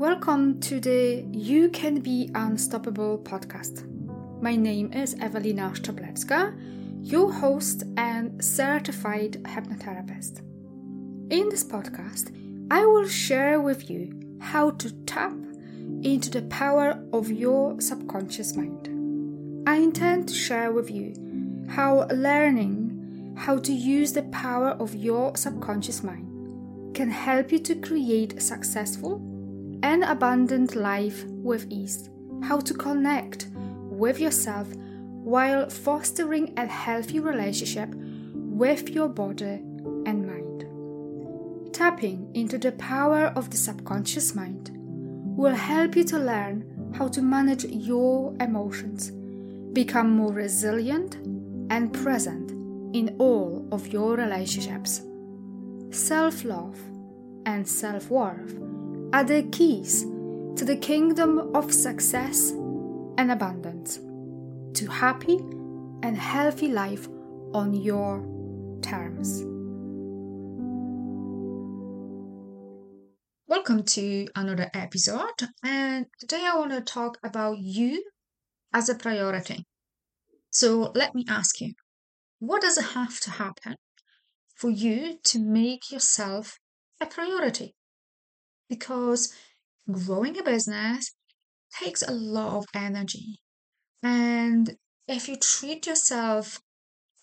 Welcome to the You Can Be Unstoppable podcast. My name is Evelina Szczeblewska, your host and certified hypnotherapist. In this podcast, I will share with you how to tap into the power of your subconscious mind. I intend to share with you how learning how to use the power of your subconscious mind can help you to create a successful and abundant life with ease, how to connect with yourself while fostering a healthy relationship with your body and mind. Tapping into the power of the subconscious mind will help you to learn how to manage your emotions, become more resilient and present in all of your relationships. Self love and self worth are the keys to the kingdom of success and abundance, to happy and healthy life on your terms. Welcome to another episode, and today I want to talk about you as a priority. So let me ask you, what does it have to happen for you to make yourself a priority? because growing a business takes a lot of energy. And if you treat yourself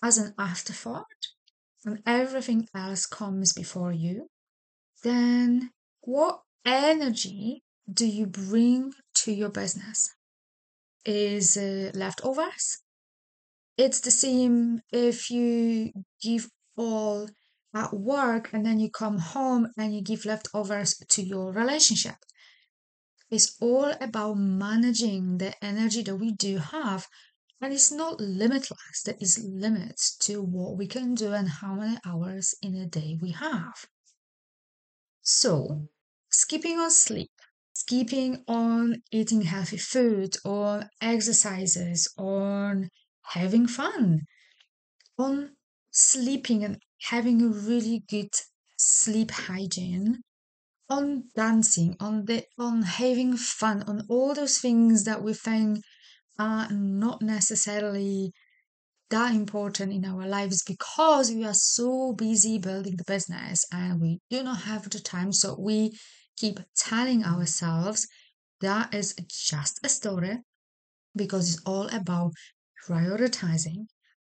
as an afterthought and everything else comes before you, then what energy do you bring to your business? Is leftovers? It's the same if you give all at work and then you come home and you give leftovers to your relationship. It's all about managing the energy that we do have. And it's not limitless. There is limits to what we can do and how many hours in a day we have. So, skipping on sleep, skipping on eating healthy food, on exercises, on having fun, on sleeping and having a really good sleep hygiene on dancing on the on having fun on all those things that we think are not necessarily that important in our lives because we are so busy building the business and we do not have the time. So we keep telling ourselves that is just a story because it's all about prioritizing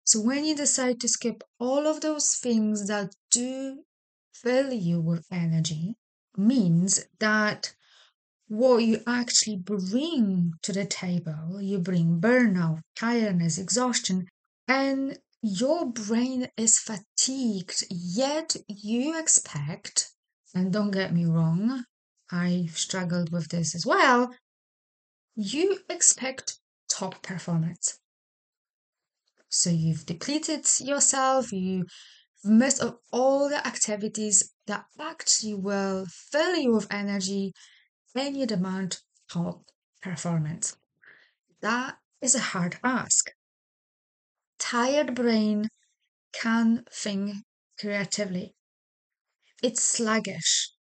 so when you decide to skip all of those things that do fill you with energy, means that what you actually bring to the table, you bring burnout, tiredness, exhaustion, and your brain is fatigued, yet you expect, and don't get me wrong, I've struggled with this as well, you expect top performance. So you've depleted yourself, you've missed of all the activities that actually will fill you with energy and you demand top performance. That is a hard ask. Tired brain can think creatively. It's sluggish.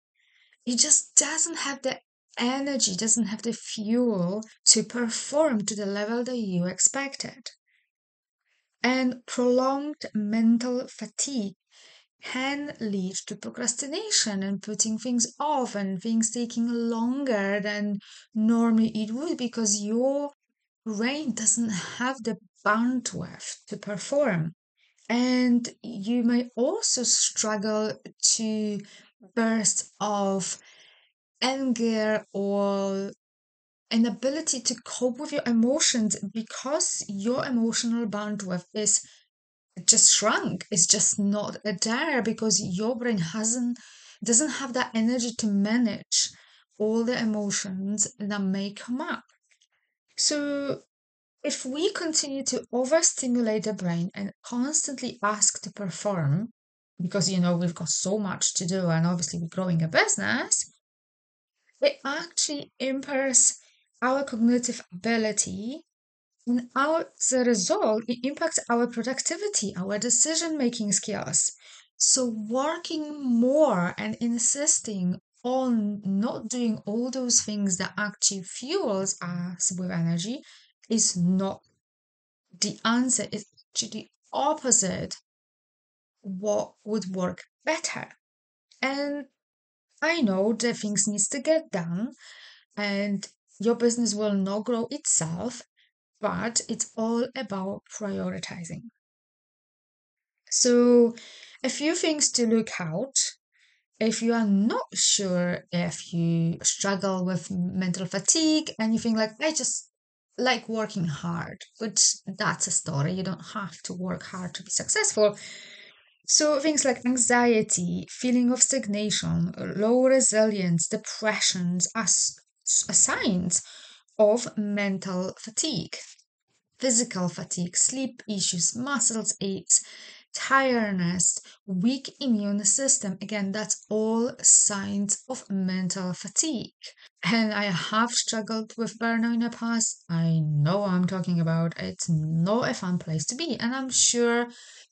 It just doesn't have the energy, doesn't have the fuel to perform to the level that you expected. And prolonged mental fatigue can lead to procrastination and putting things off and things taking longer than normally it would because your brain doesn't have the bandwidth to perform. And you may also struggle to burst of anger or an ability to cope with your emotions because your emotional bandwidth is just shrunk. It's just not there because your brain hasn't doesn't have that energy to manage all the emotions that may come up. So if we continue to overstimulate the brain and constantly ask to perform because you know we've got so much to do and obviously we're growing a business it actually impairs our cognitive ability and our, as a result, it impacts our productivity, our decision making skills. So, working more and insisting on not doing all those things that actually fuels us with energy is not the answer. It's actually the opposite what would work better. And I know that things needs to get done and your business will not grow itself, but it's all about prioritizing. So, a few things to look out if you are not sure if you struggle with mental fatigue and you think like I just like working hard, but that's a story. You don't have to work hard to be successful. So things like anxiety, feeling of stagnation, low resilience, depressions are signs of mental fatigue. Physical fatigue, sleep issues, muscles aches, tiredness, weak immune system. Again, that's all signs of mental fatigue. And I have struggled with burnout in the past. I know I'm talking about. It's not a fun place to be. And I'm sure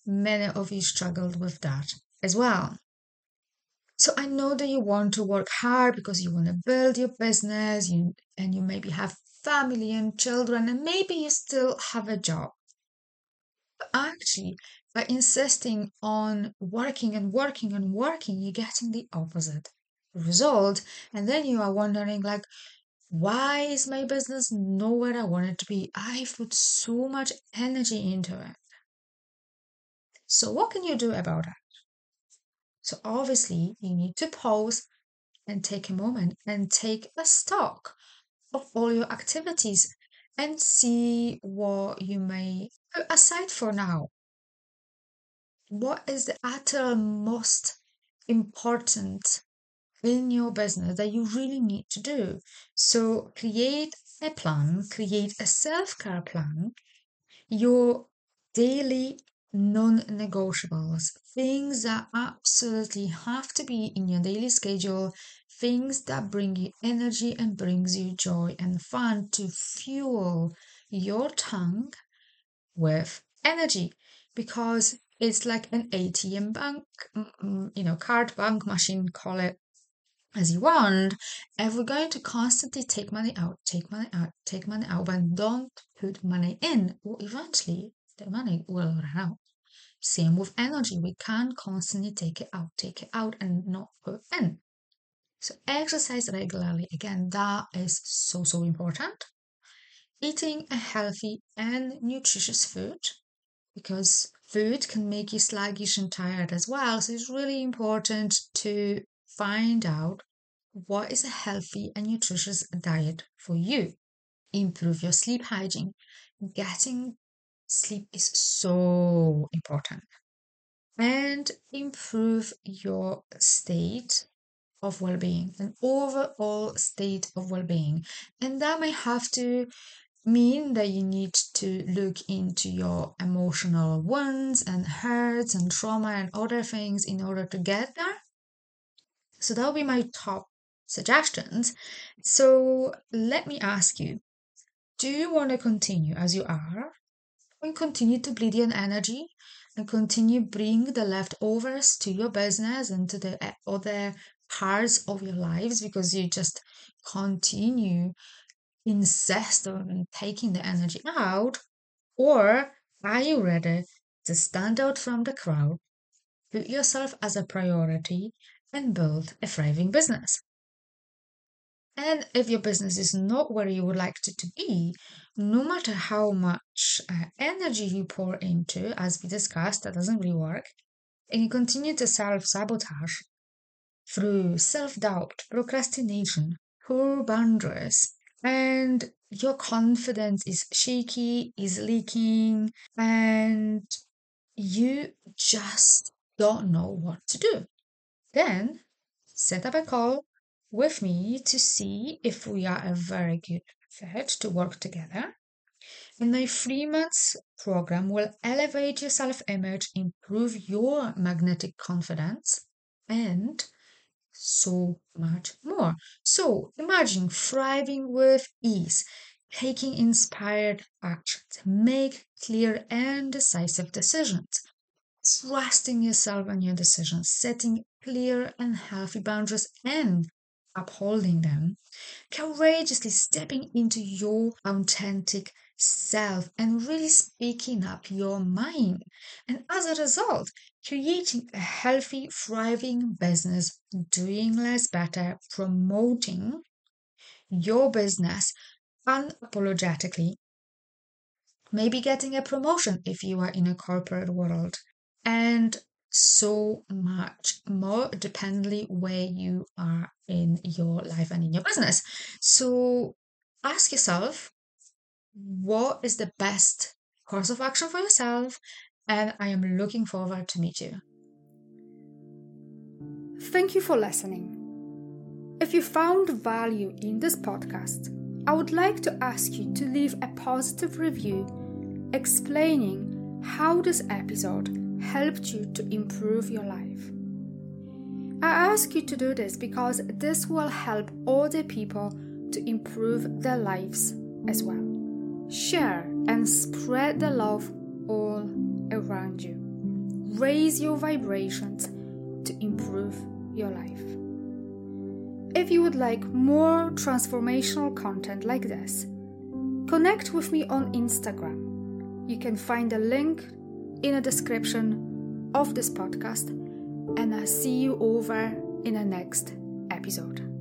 many of you struggled with that as well. So I know that you want to work hard because you want to build your business, you and you maybe have family and children, and maybe you still have a job. But actually, by insisting on working and working and working, you're getting the opposite result. And then you are wondering, like, why is my business nowhere I want it to be? I put so much energy into it. So, what can you do about that? So, obviously, you need to pause and take a moment and take a stock of all your activities and see what you may put aside for now what is the uttermost important in your business that you really need to do. So create a plan, create a self care plan, your daily non negotiables, things that absolutely have to be in your daily schedule, things that bring you energy and brings you joy and fun to fuel your tongue with energy. Because it's like an ATM bank, you know, card bank machine, call it as you want. If we're going to constantly take money out, take money out, take money out, but don't put money in, well, eventually the money will run out. Same with energy. We can't constantly take it out, take it out, and not put in. So exercise regularly. Again, that is so, so important. Eating a healthy and nutritious food because food can make you sluggish and tired as well. So it's really important to find out what is a healthy and nutritious diet for you. Improve your sleep hygiene. Getting sleep is so important. And improve your state of well being, an overall state of well being. And that may have to mean that you need to look into your emotional wounds and hurts and trauma and other things in order to get there. So that will be my top suggestions. So let me ask you do you want to continue as you are and continue to bleed your energy and continue bring the leftovers to your business and to the eh, other parts of your lives because you just continue insist on taking the energy out? Or are you ready to stand out from the crowd, put yourself as a priority, and build a thriving business? And if your business is not where you would like it to be, no matter how much uh, energy you pour into, as we discussed, that doesn't really work, and you continue to self sabotage through self doubt, procrastination, poor boundaries, and your confidence is shaky, is leaking, and you just don't know what to do. Then set up a call with me to see if we are a very good fit to work together. And my three months program will elevate your self image, improve your magnetic confidence, and so much more. So imagine thriving with ease, taking inspired actions, make clear and decisive decisions, trusting yourself and your decisions, setting clear and healthy boundaries, and upholding them, courageously stepping into your authentic self and really speaking up your mind. And as a result, creating a healthy, thriving business, doing less better, promoting your business unapologetically, maybe getting a promotion if you are in a corporate world, and so much more dependently where you are in your life and in your business. So ask yourself what is the best course of action for yourself, and I am looking forward to meet you. Thank you for listening. If you found value in this podcast, I would like to ask you to leave a positive review explaining how this episode helped you to improve your life. I ask you to do this because this will help other people to improve their lives as well. Share and spread the love all around you. Raise your vibrations to improve your life. If you would like more transformational content like this, connect with me on Instagram. You can find a link in the description of this podcast, and I'll see you over in the next episode.